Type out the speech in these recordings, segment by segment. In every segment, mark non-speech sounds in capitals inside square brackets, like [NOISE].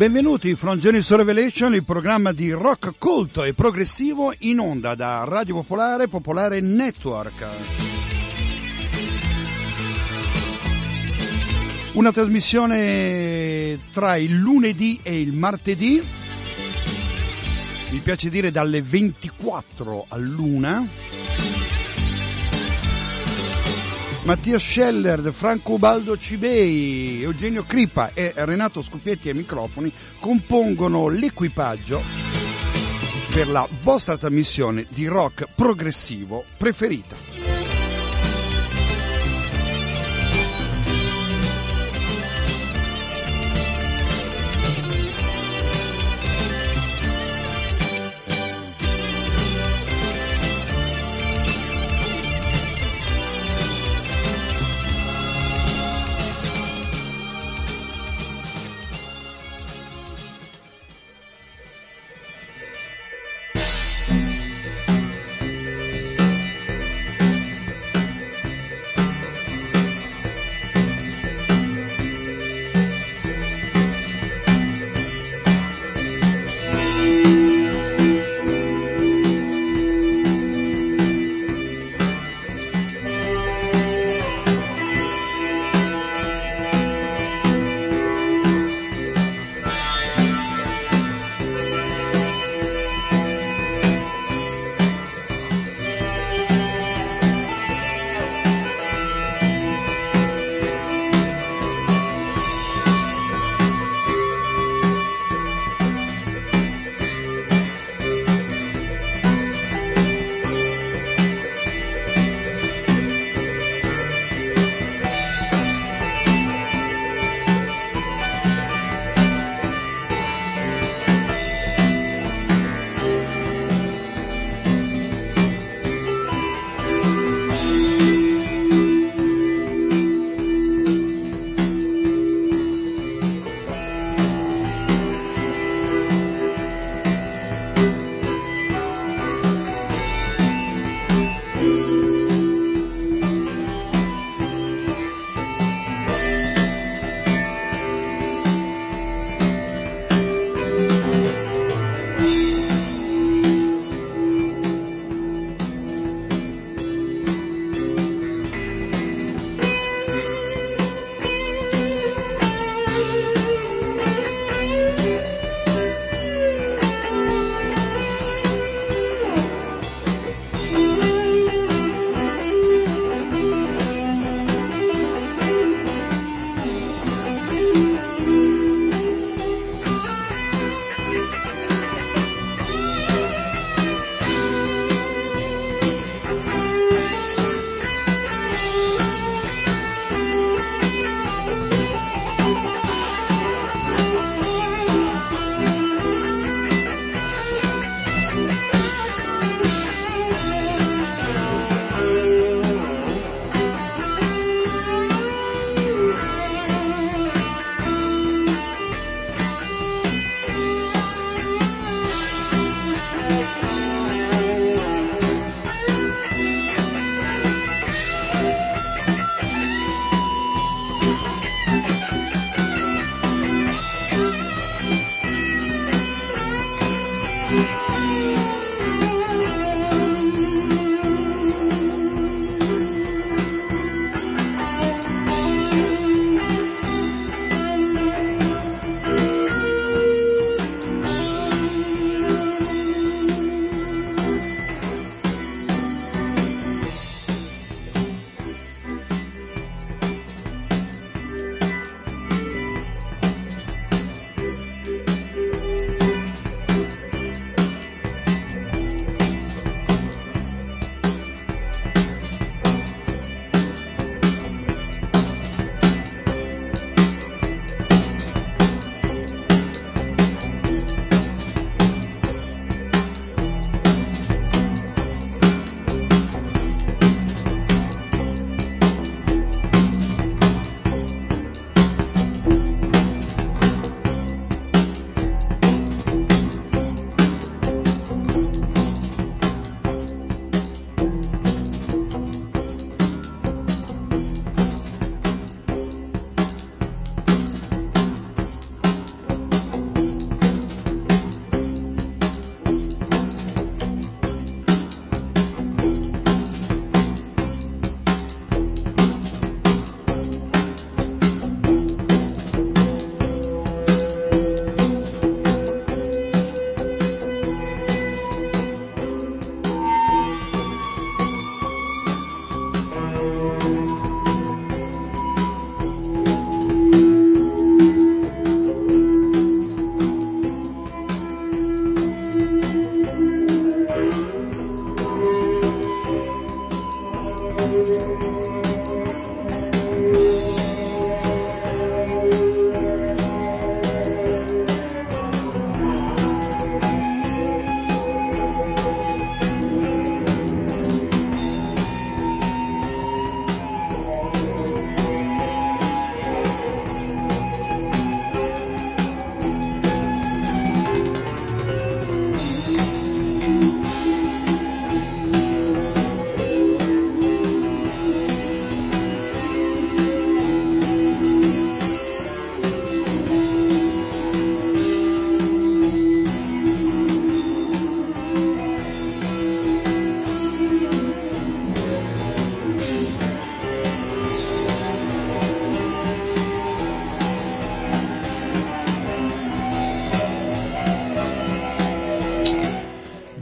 Benvenuti from Genesis Revelation, il programma di rock culto e progressivo in onda da Radio Popolare Popolare Network. Una trasmissione tra il lunedì e il martedì, mi piace dire dalle 24 all'una. Mattia Scheller, Franco Ubaldo Cibei, Eugenio Cripa e Renato Scuffietti ai microfoni compongono l'equipaggio per la vostra trasmissione di rock progressivo preferita.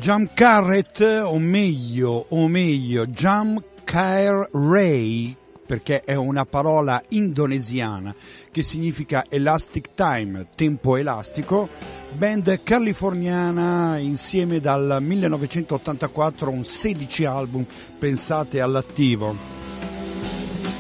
Jam Carrett, o meglio, o meglio, Jam Car Ray, perché è una parola indonesiana che significa elastic time, tempo elastico, band californiana insieme dal 1984 un 16 album pensate all'attivo.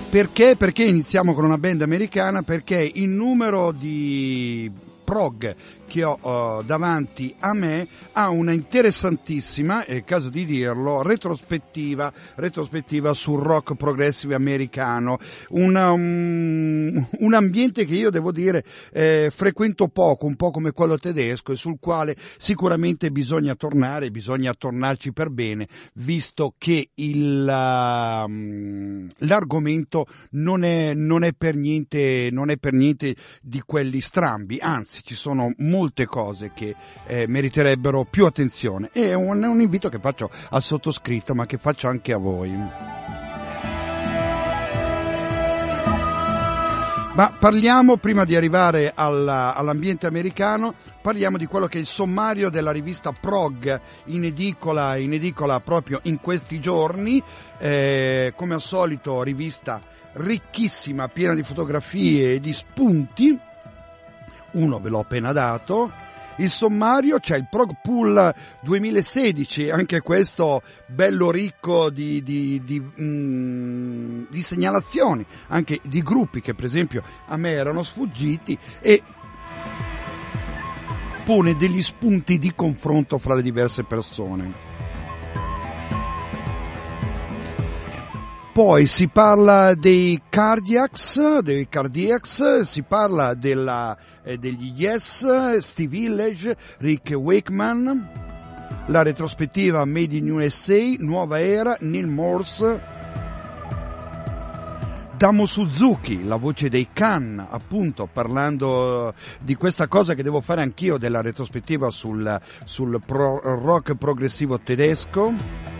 Perché? Perché iniziamo con una band americana? Perché il numero di prog che ho uh, davanti a me ha una interessantissima, è il caso di dirlo, retrospettiva, retrospettiva sul rock progressive americano, una, um, un ambiente che io devo dire eh, frequento poco, un po' come quello tedesco e sul quale sicuramente bisogna tornare, bisogna tornarci per bene, visto che il, uh, l'argomento non è, non, è per niente, non è per niente di quelli strambi, anzi ci sono molti molte cose che eh, meriterebbero più attenzione e è un, un invito che faccio al sottoscritto ma che faccio anche a voi. Ma parliamo, prima di arrivare alla, all'ambiente americano, parliamo di quello che è il sommario della rivista Prog in edicola, in edicola proprio in questi giorni. Eh, come al solito, rivista ricchissima, piena di fotografie e di spunti uno ve l'ho appena dato, il sommario c'è il Prog Pool 2016, anche questo bello ricco di, di, di, mm, di, segnalazioni, anche di gruppi che per esempio a me erano sfuggiti e pone degli spunti di confronto fra le diverse persone. Poi si parla dei cardiacs, dei cardiacs, si parla della, eh, degli Yes, Steve Village, Rick Wakeman, la retrospettiva Made in USA, Nuova Era, Neil Morse, Damo Suzuki, la voce dei Khan, appunto, parlando di questa cosa che devo fare anch'io della retrospettiva sul, sul pro, rock progressivo tedesco.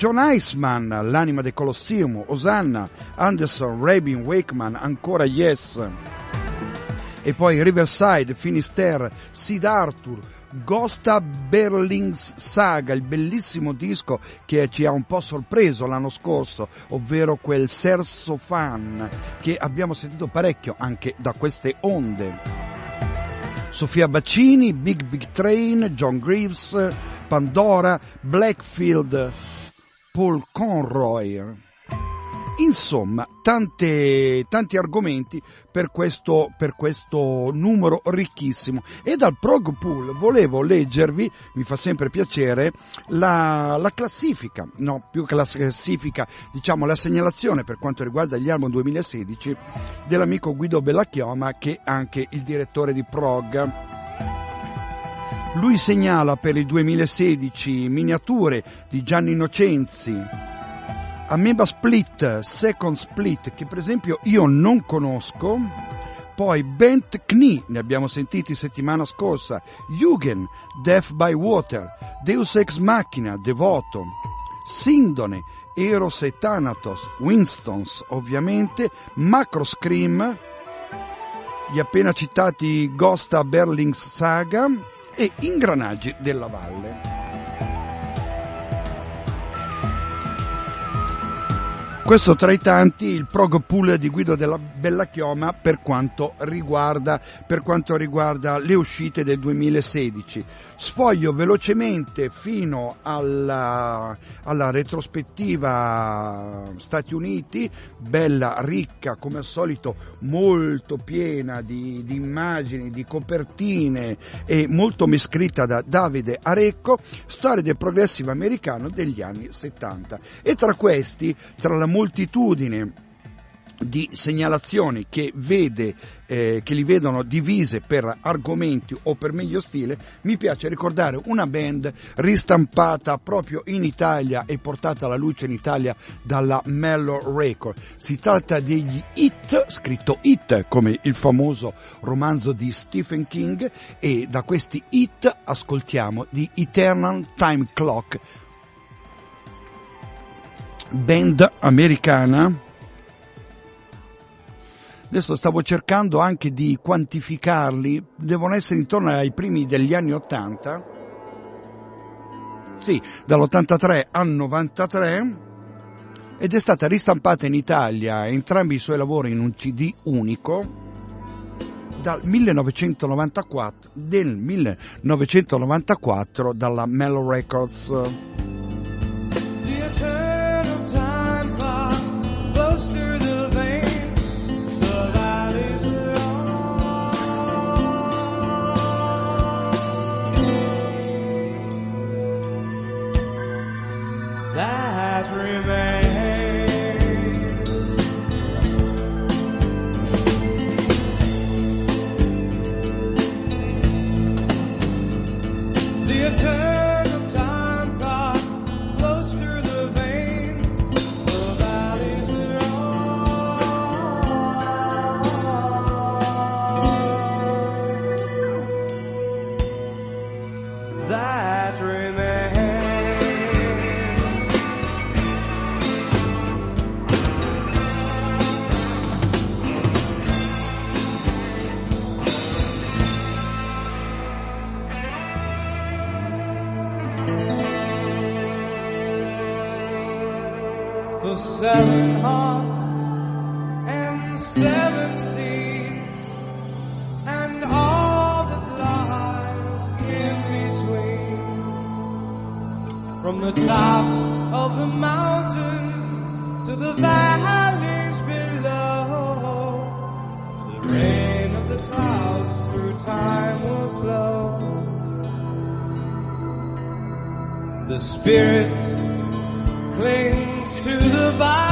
John Eisman, l'anima del Colosseum, Osanna, Anderson, Rabin, Wakeman, ancora Yes. E poi Riverside, Finisterre, Sid Arthur, Gosta Berlings Saga, il bellissimo disco che ci ha un po' sorpreso l'anno scorso, ovvero quel Serso Fan che abbiamo sentito parecchio anche da queste onde. Sofia Baccini, Big Big Train, John Greaves, Pandora, Blackfield, Paul Conroy. Insomma, tante, tanti argomenti per questo, per questo numero ricchissimo. E dal Prog Pool volevo leggervi, mi fa sempre piacere, la, la classifica, no, più che la classifica, diciamo la segnalazione per quanto riguarda gli album 2016 dell'amico Guido Bellacchioma, che è anche il direttore di Prog. Lui segnala per il 2016 miniature di Gianni Innocenzi, Ameba Split, Second Split, che per esempio io non conosco, poi Bent Knie, ne abbiamo sentiti settimana scorsa, Jugend, Death by Water, Deus Ex Machina, Devoto, Sindone, Eros e Thanatos, Winstons ovviamente, Macro Scream, gli appena citati Ghosta Berlings Saga, e ingranaggi della valle. Questo tra i tanti il prog pool di Guido della Bella Chioma per quanto riguarda, per quanto riguarda le uscite del 2016. Sfoglio velocemente fino alla, alla retrospettiva Stati Uniti, bella, ricca, come al solito molto piena di, di immagini, di copertine e molto mescritta da Davide Arecco, storia del progressivo americano degli anni 70. E tra questi, tra la moltitudine di segnalazioni che, vede, eh, che li vedono divise per argomenti o per meglio stile, mi piace ricordare una band ristampata proprio in Italia e portata alla luce in Italia dalla Mellow Record. Si tratta degli It, scritto It come il famoso romanzo di Stephen King e da questi It ascoltiamo di Eternal Time Clock band americana. Adesso stavo cercando anche di quantificarli, devono essere intorno ai primi degli anni Ottanta. Sì, dall'83 al 93 ed è stata ristampata in Italia entrambi i suoi lavori in un CD unico dal 1994, del 1994 dalla Mellow Records. valleys below. The rain of the clouds through time will flow. The spirit clings to the vine.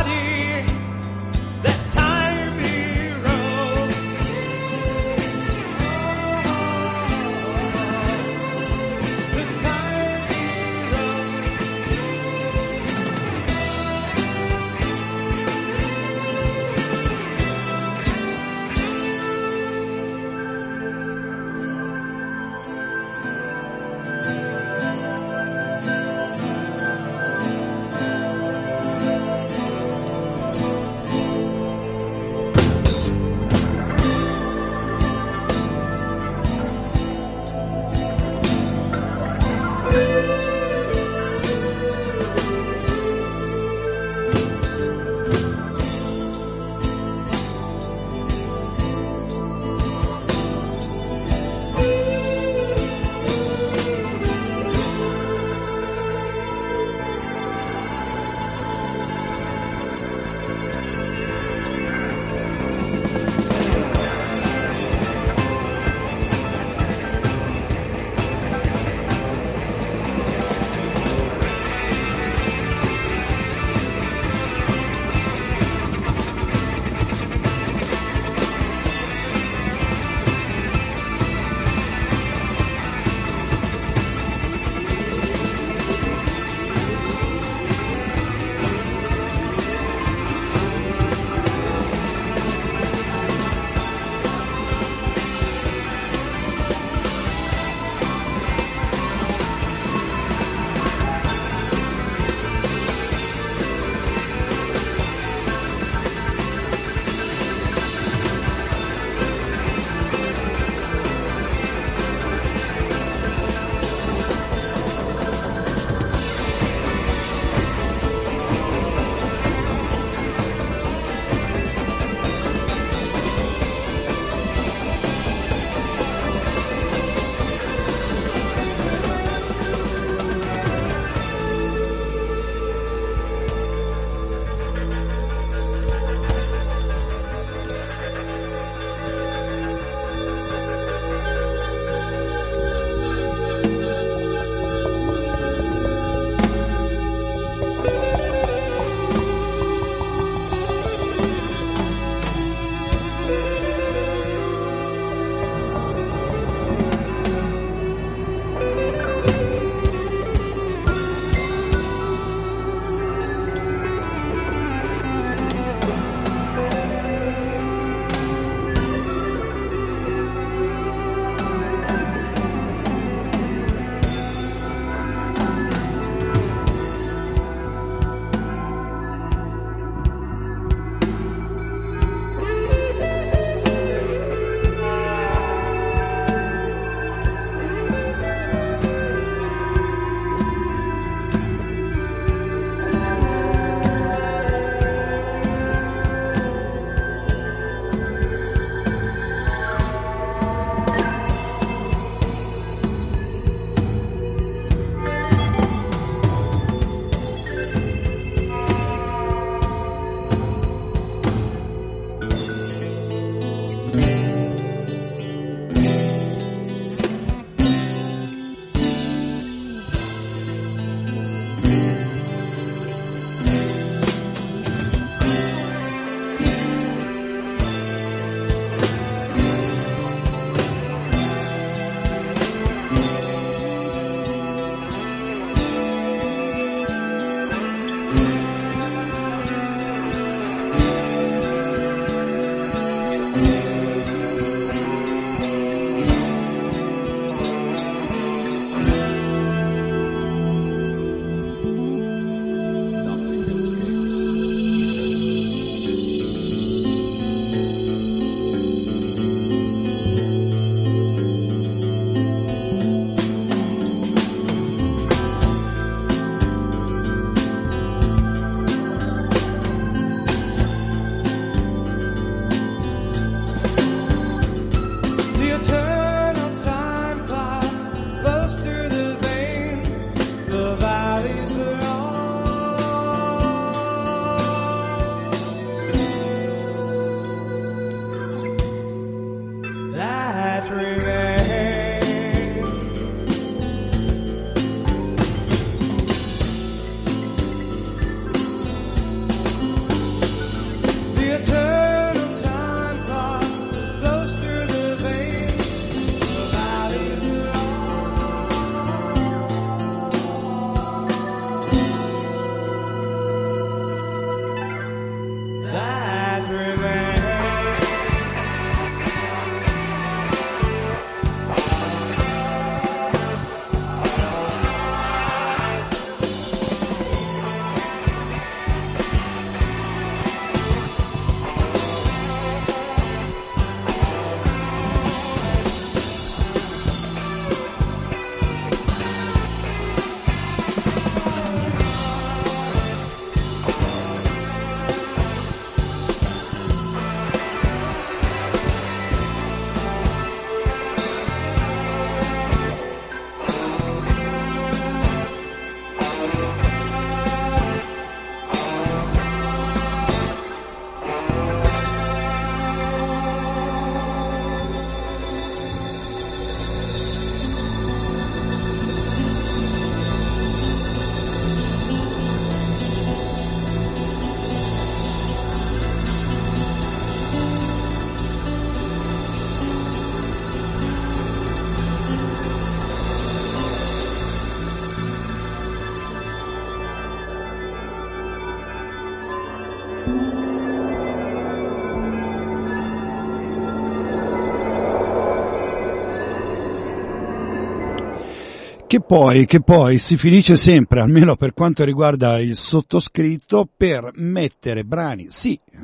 Che poi, che poi si finisce sempre, almeno per quanto riguarda il sottoscritto, per mettere brani, sì, eh,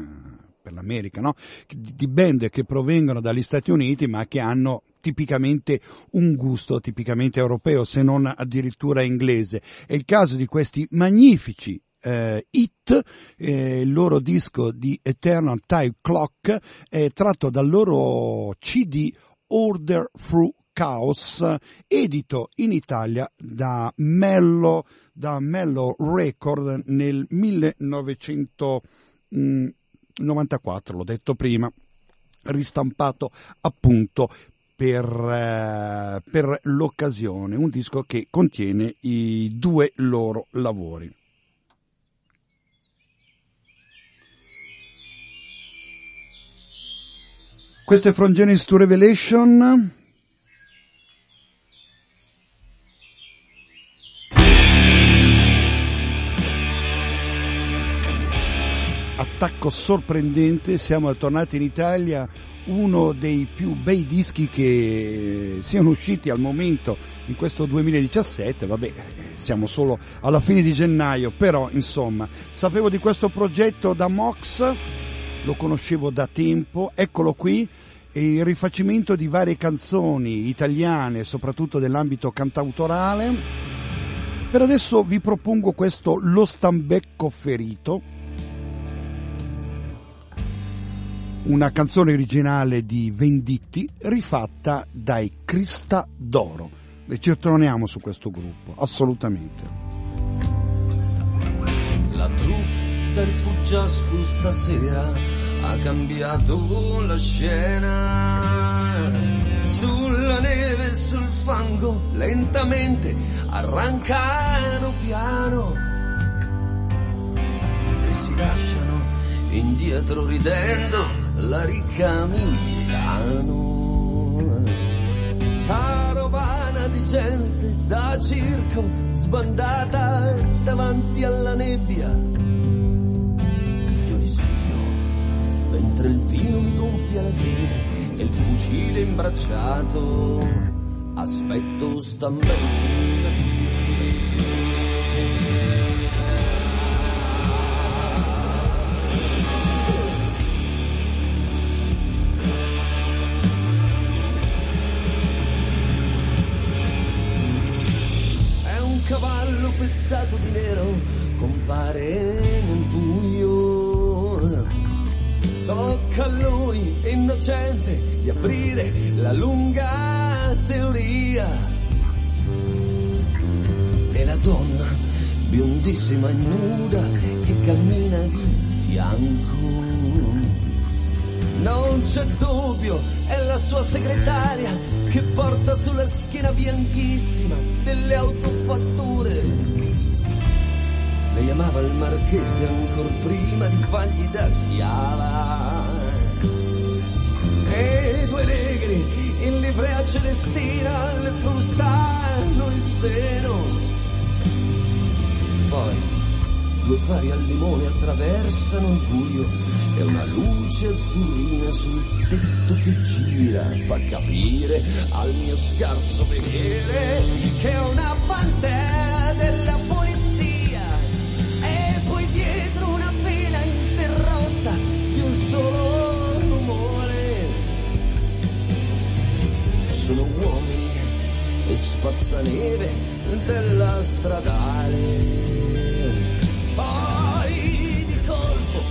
per l'America, no? Di band che provengono dagli Stati Uniti ma che hanno tipicamente un gusto tipicamente europeo, se non addirittura inglese. È il caso di questi magnifici eh, Hit, eh, il loro disco di Eternal Time Clock, è tratto dal loro CD Order Through Chaos, edito in Italia da Mello, da Mello Record nel 1994, l'ho detto prima, ristampato appunto per, eh, per l'occasione, un disco che contiene i due loro lavori. Questo è From Genesis to Revelation. Attacco sorprendente, siamo tornati in Italia uno dei più bei dischi che siano usciti al momento in questo 2017, vabbè, siamo solo alla fine di gennaio, però insomma, sapevo di questo progetto da Mox, lo conoscevo da tempo, eccolo qui, il rifacimento di varie canzoni italiane, soprattutto dell'ambito cantautorale. Per adesso vi propongo questo Lo Stambecco Ferito una canzone originale di Venditti rifatta dai Crista d'Oro. E ci torniamo su questo gruppo, assolutamente. La troupe del Fuggiasco stasera ha cambiato la scena. Sulla neve e sul fango lentamente arrancano piano e si lasciano indietro ridendo la ricca Milano. Carovana di gente da circo sbandata davanti alla nebbia. Io li spio mentre il vino mi gonfia le vene e il fucile imbracciato. Aspetto stambello innocente, di aprire la lunga teoria. E la donna, biondissima e nuda, che cammina di fianco. Non c'è dubbio, è la sua segretaria che porta sulla schiena bianchissima delle autofatture. Lei amava il marchese ancora prima di fargli da schiava. E due negri in livrea celestina le frustano il seno. Poi due fari al limone attraversano il buio e una luce azzurrina sul tetto che gira fa capire al mio scarso vedere che è una pantera della spazzaneve della stradale. Poi di colpo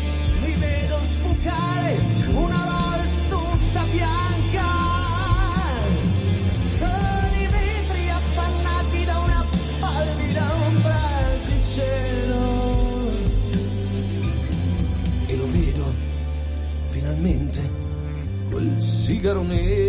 mi vedo sbucare una Rolls tutta bianca. Con i vetri appannati da una pallida ombra di cielo. E lo vedo finalmente quel sigaro nero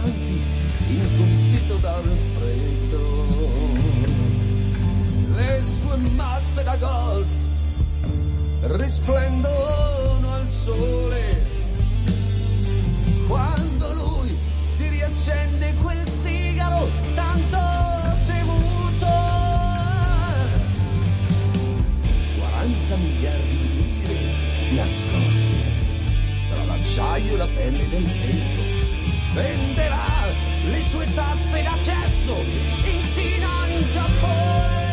davanti, intontito dal freddo. Le sue mazze da golf risplendono al sole. Quando lui si riaccende quel sigaro tanto temuto. 40 miliardi di lire nascoste tra l'acciaio e la pelle del tetto. Venderà le sue tazze d'accesso in Cina, in Giappone.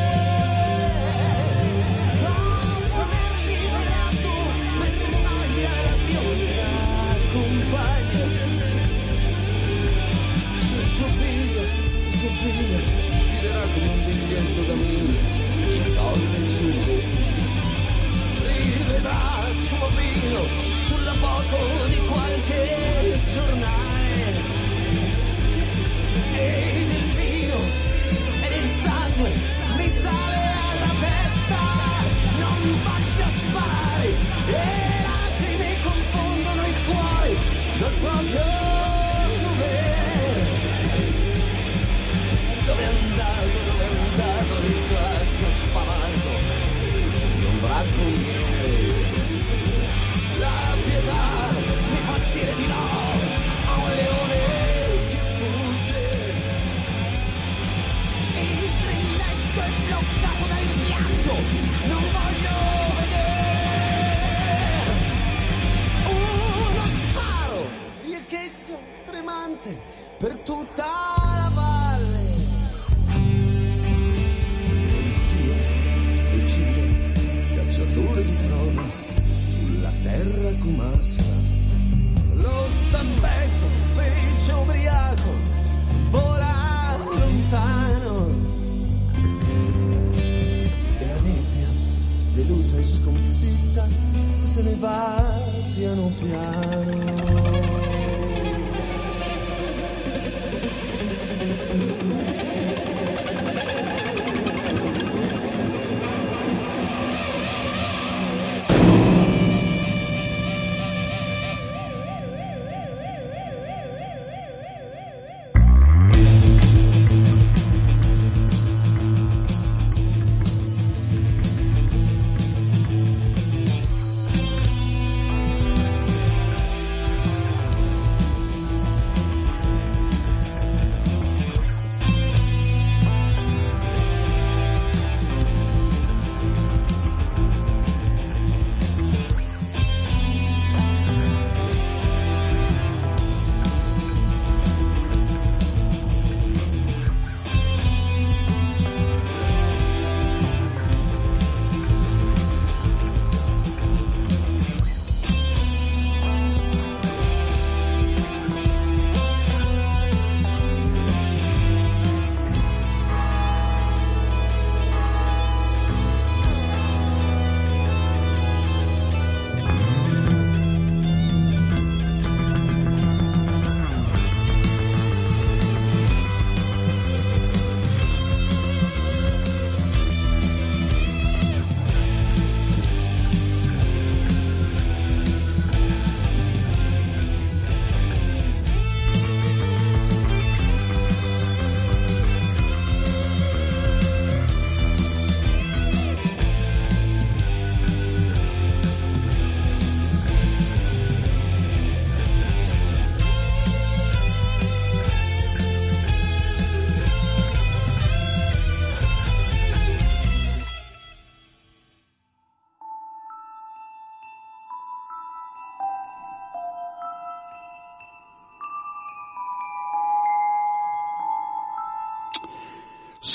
Girerà come un biglietto da mille, il colle su rivedrà il suo vino sulla foto di qualche giornale. Dal proprio tremante per tutta la valle polizia uccide cacciatore di frodi sulla terra comasca. Lo stambecco felice ubriaco vola lontano. E la nebbia, delusa e sconfitta, se ne va piano piano.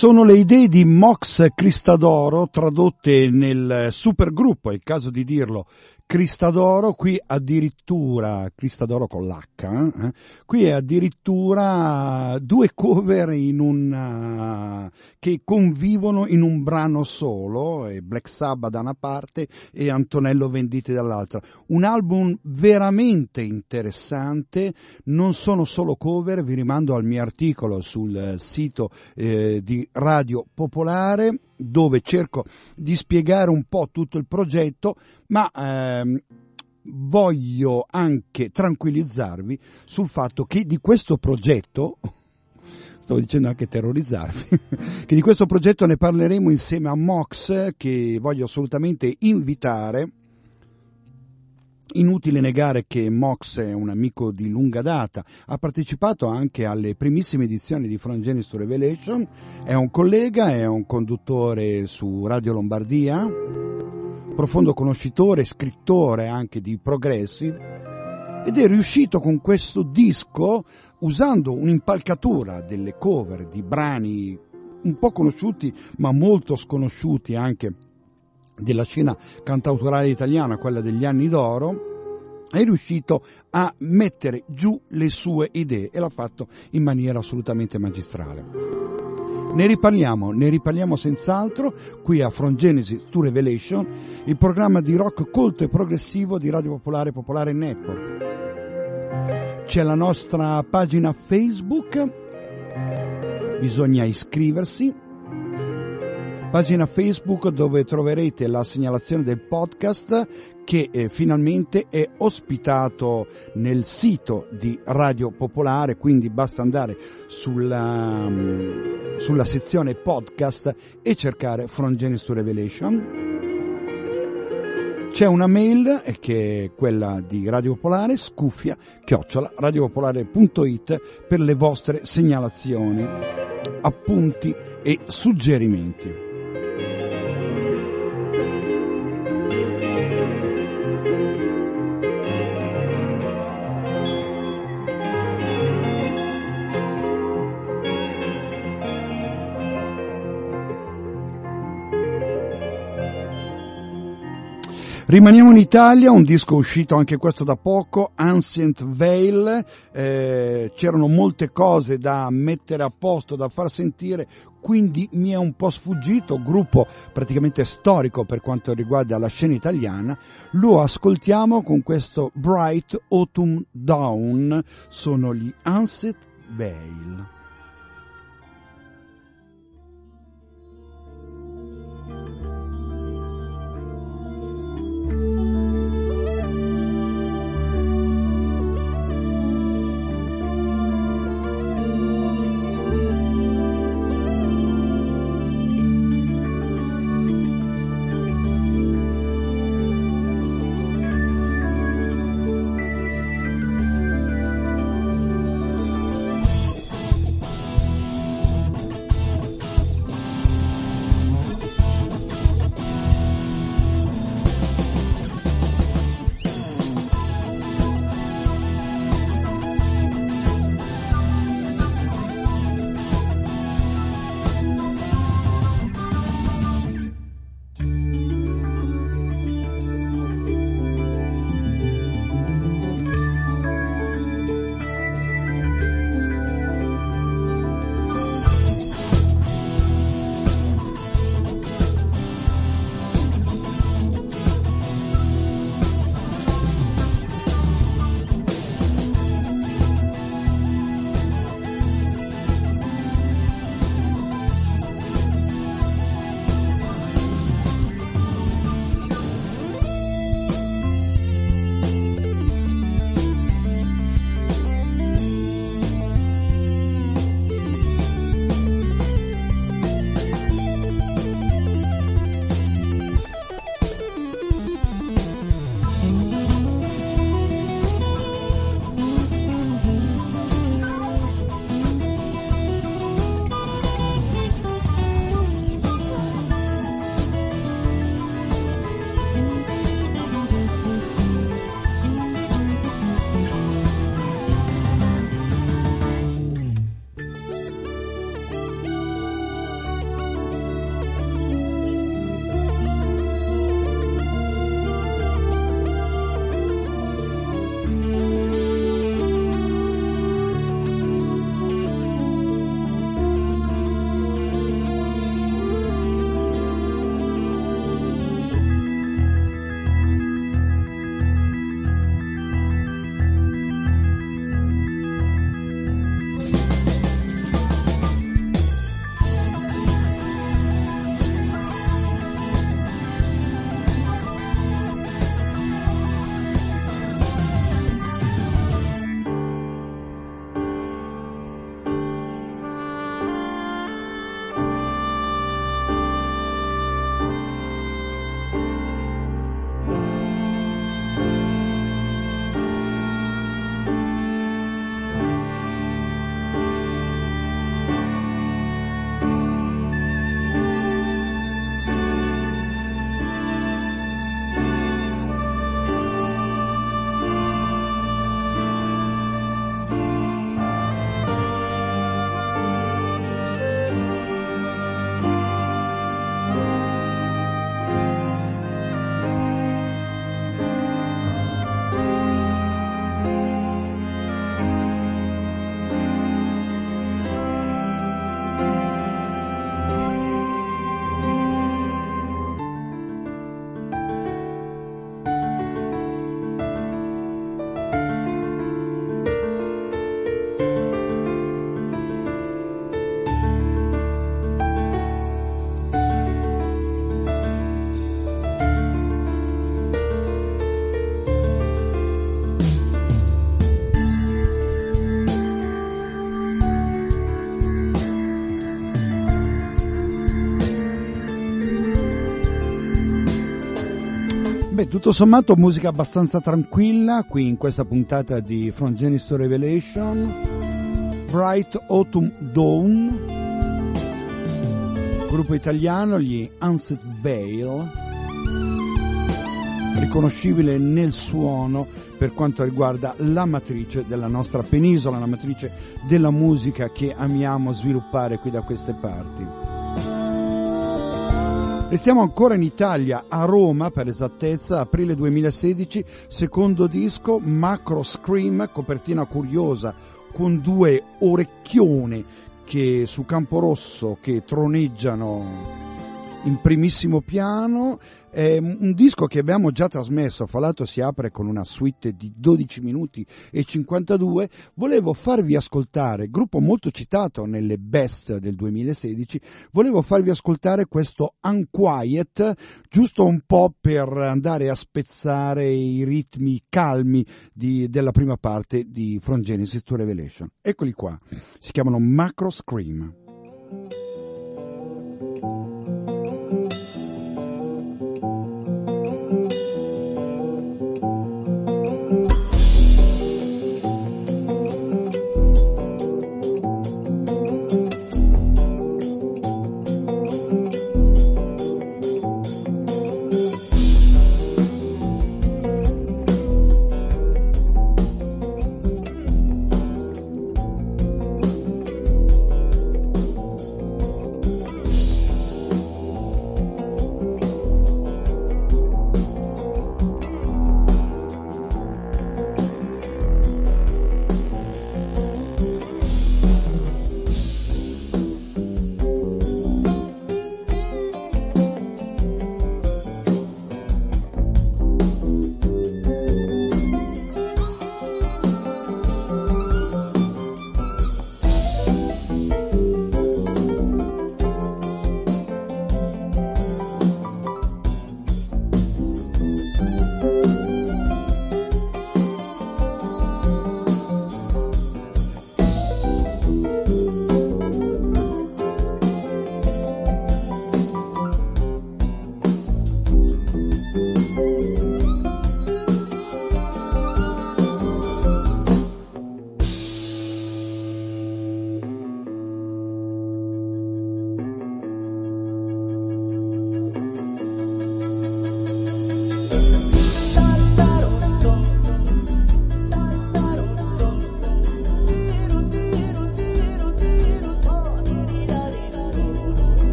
Sono le idee di Mox Cristadoro tradotte nel supergruppo, è il caso di dirlo, Cristadoro, qui addirittura, Cristadoro con l'H, eh? qui è addirittura due cover in una, che convivono in un brano solo, Black Sabbath da una parte e Antonello Venditti dall'altra. Un album veramente interessante, non sono solo cover, vi rimando al mio articolo sul sito eh, di Radio Popolare dove cerco di spiegare un po' tutto il progetto, ma ehm, voglio anche tranquillizzarvi sul fatto che di questo progetto, [LAUGHS] stavo dicendo anche terrorizzarvi, [LAUGHS] che di questo progetto ne parleremo insieme a Mox che voglio assolutamente invitare Inutile negare che Mox è un amico di lunga data, ha partecipato anche alle primissime edizioni di From Genesis to Revelation, è un collega, è un conduttore su Radio Lombardia, profondo conoscitore, scrittore anche di progressi. Ed è riuscito con questo disco, usando un'impalcatura delle cover di brani un po' conosciuti ma molto sconosciuti anche della scena cantautorale italiana, quella degli anni d'oro, è riuscito a mettere giù le sue idee e l'ha fatto in maniera assolutamente magistrale. Ne riparliamo, ne riparliamo senz'altro qui a From Genesis to Revelation, il programma di rock colto e progressivo di Radio Popolare Popolare Network. C'è la nostra pagina Facebook, bisogna iscriversi, pagina Facebook dove troverete la segnalazione del podcast che eh, finalmente è ospitato nel sito di Radio Popolare, quindi basta andare sulla, um, sulla sezione podcast e cercare From Genesis to Revelation. C'è una mail eh, che è quella di Radio Popolare, scuffia, chiocciola, radiopopolare.it per le vostre segnalazioni, appunti e suggerimenti. Rimaniamo in Italia, un disco uscito anche questo da poco, Ancient Veil, eh, c'erano molte cose da mettere a posto, da far sentire, quindi mi è un po' sfuggito, gruppo praticamente storico per quanto riguarda la scena italiana, lo ascoltiamo con questo Bright Autumn Dawn, sono gli Ancient Veil. Tutto sommato musica abbastanza tranquilla qui in questa puntata di From Genesis to Revelation. Bright Autumn Dawn, gruppo italiano, gli Unset Veil, riconoscibile nel suono per quanto riguarda la matrice della nostra penisola, la matrice della musica che amiamo sviluppare qui da queste parti. Restiamo ancora in Italia, a Roma per esattezza, aprile 2016, secondo disco Macro Scream, copertina curiosa con due orecchioni che su campo rosso che troneggiano in primissimo piano è un disco che abbiamo già trasmesso, fra l'altro si apre con una suite di 12 minuti e 52. Volevo farvi ascoltare, gruppo molto citato nelle best del 2016, volevo farvi ascoltare questo Unquiet, giusto un po' per andare a spezzare i ritmi calmi di, della prima parte di From Genesis to Revelation. Eccoli qua, si chiamano Macro Scream.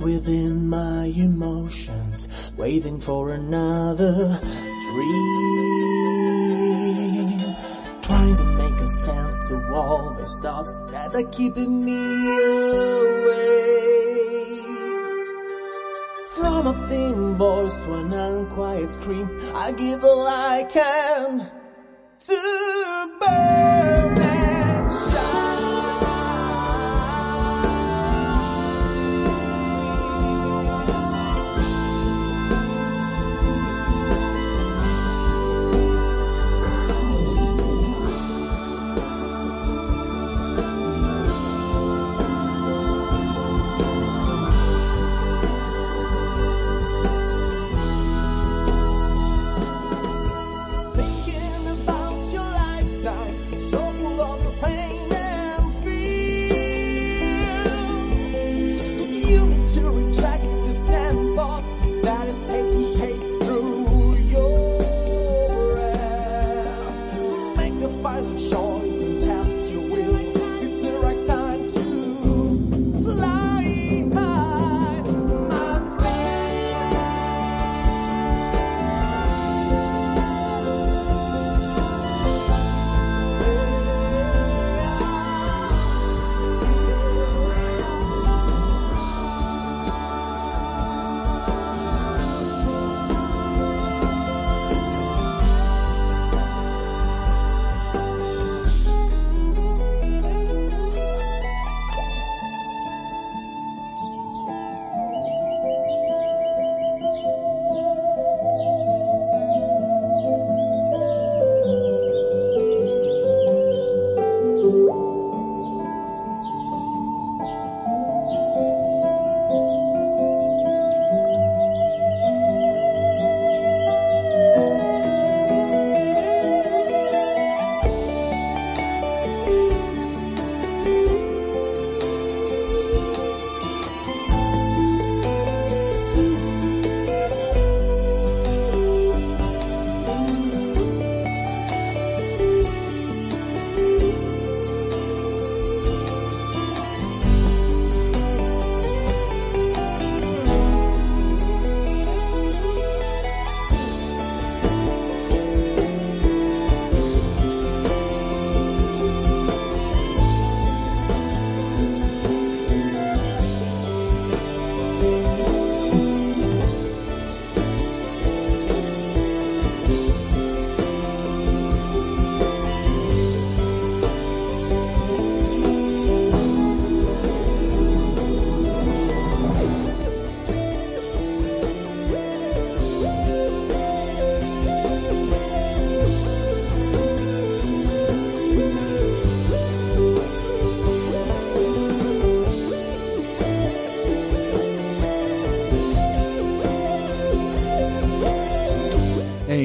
Within my emotions, waiting for another dream. Trying to make a sense to all these thoughts that are keeping me away. From a thin voice to an unquiet scream, I give all I can to burn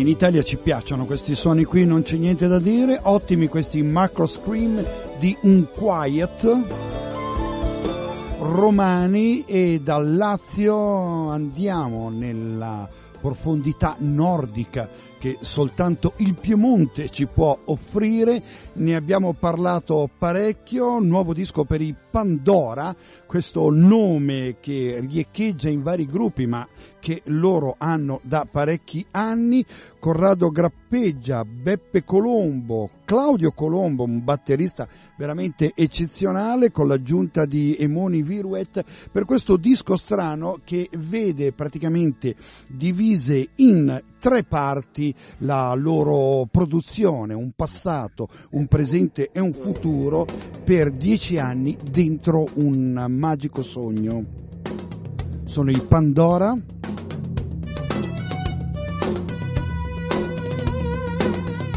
in Italia ci piacciono questi suoni qui, non c'è niente da dire. Ottimi questi macro scream di Unquiet romani e dal Lazio andiamo nella profondità nordica che soltanto il Piemonte ci può offrire. Ne abbiamo parlato parecchio, nuovo disco per i Pandora, questo nome che riecheggia in vari gruppi ma che loro hanno da parecchi anni, Corrado Grappeggia, Beppe Colombo, Claudio Colombo, un batterista veramente eccezionale con l'aggiunta di Emoni Viruet per questo disco strano che vede praticamente divise in tre parti la loro produzione, un passato, un presente e un futuro per dieci anni dentro un magico sogno. Sono i Pandora.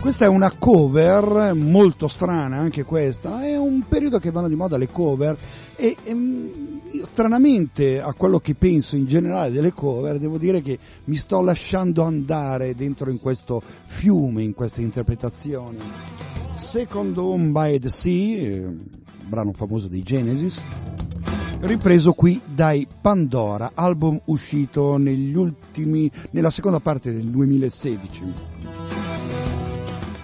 Questa è una cover molto strana anche questa, è un periodo che vanno di moda le cover e, ehm, io, stranamente a quello che penso in generale delle cover devo dire che mi sto lasciando andare dentro in questo fiume, in queste interpretazioni. Second Home by the Sea, eh, brano famoso dei Genesis, ripreso qui dai Pandora, album uscito negli ultimi, nella seconda parte del 2016.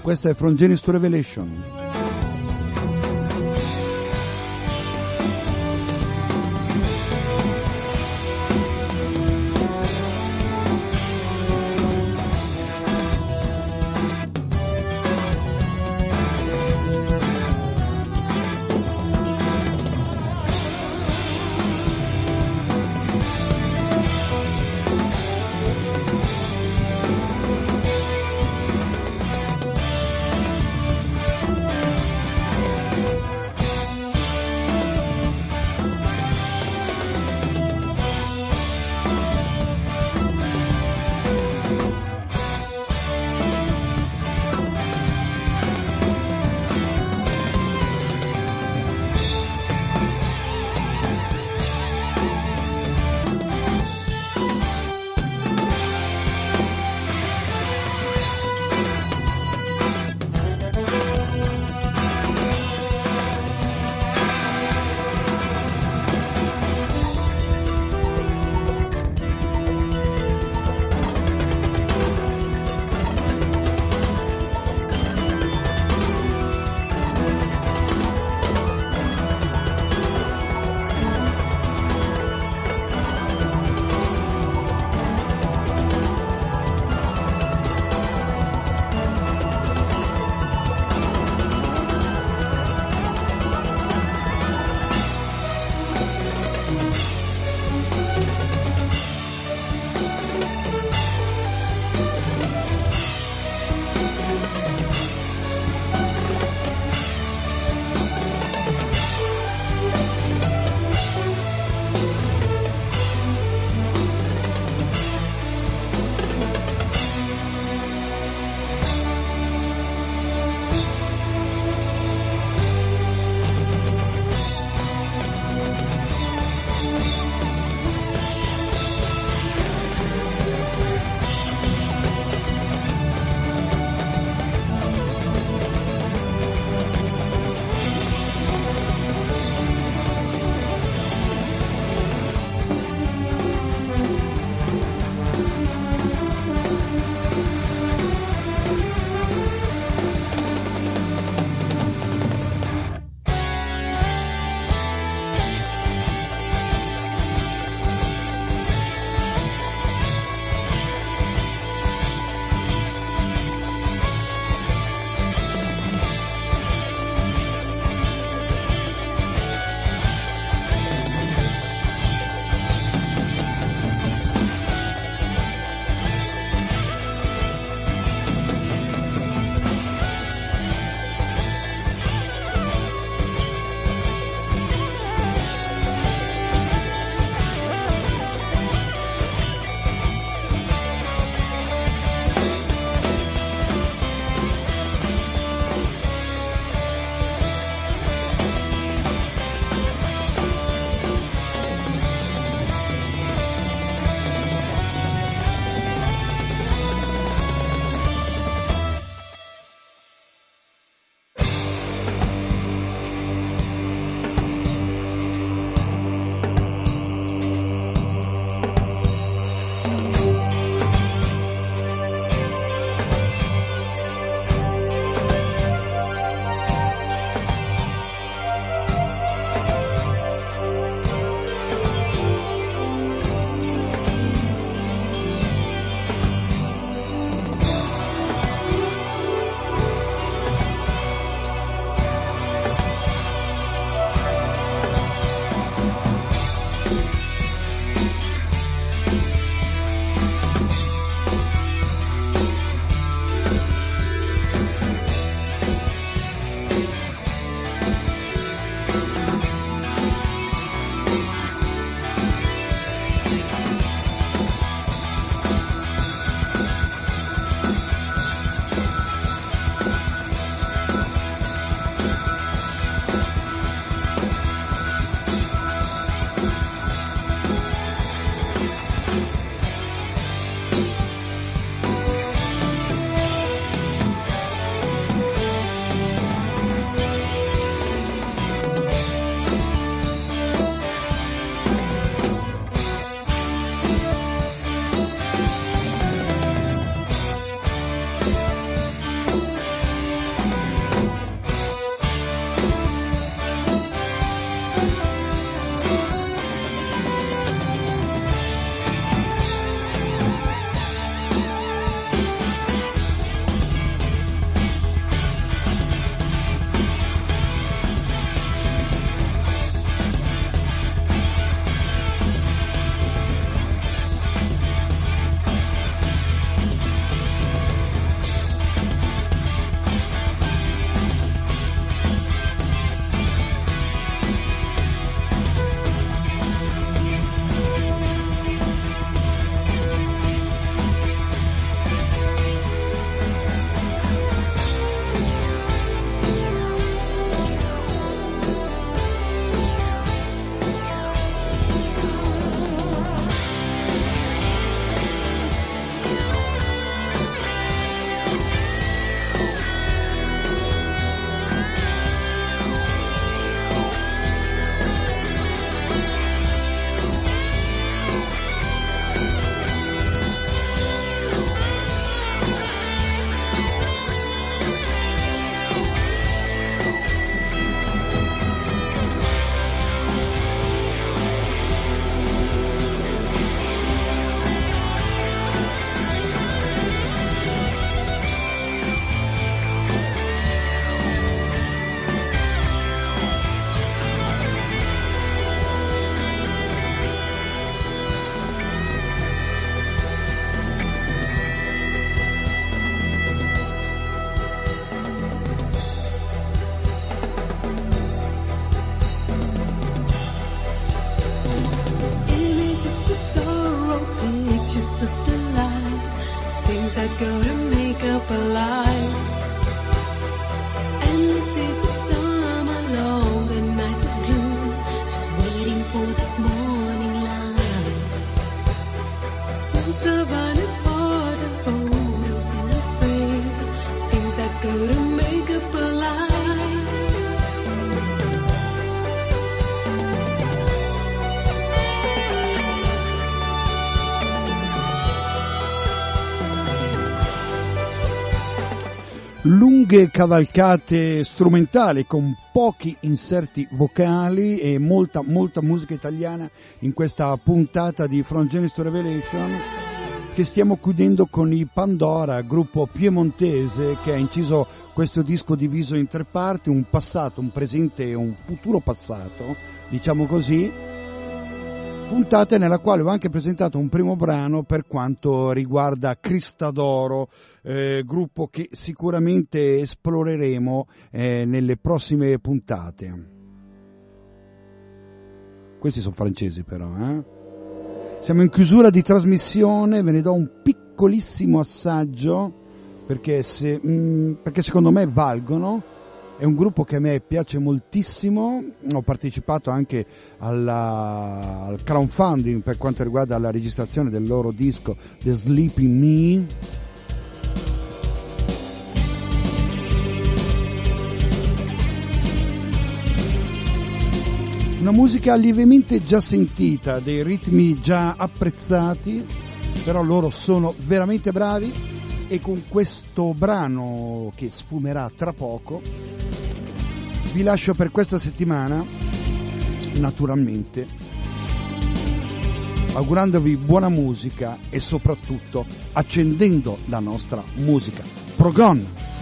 Questa è From Genesis to Revelation. Lunghe cavalcate strumentali con pochi inserti vocali e molta molta musica italiana in questa puntata di From Genesis to Revelation che stiamo chiudendo con i Pandora, gruppo piemontese che ha inciso questo disco diviso in tre parti, un passato, un presente e un futuro passato, diciamo così, puntate nella quale ho anche presentato un primo brano per quanto riguarda Cristadoro, eh, gruppo che sicuramente esploreremo eh, nelle prossime puntate. Questi sono francesi però, eh? Siamo in chiusura di trasmissione, ve ne do un piccolissimo assaggio perché, se, mm, perché secondo me valgono. È un gruppo che a me piace moltissimo, ho partecipato anche alla, al crowdfunding per quanto riguarda la registrazione del loro disco The Sleeping Me. Una musica lievemente già sentita, dei ritmi già apprezzati, però loro sono veramente bravi e con questo brano che sfumerà tra poco vi lascio per questa settimana, naturalmente, augurandovi buona musica e soprattutto accendendo la nostra musica. Progon!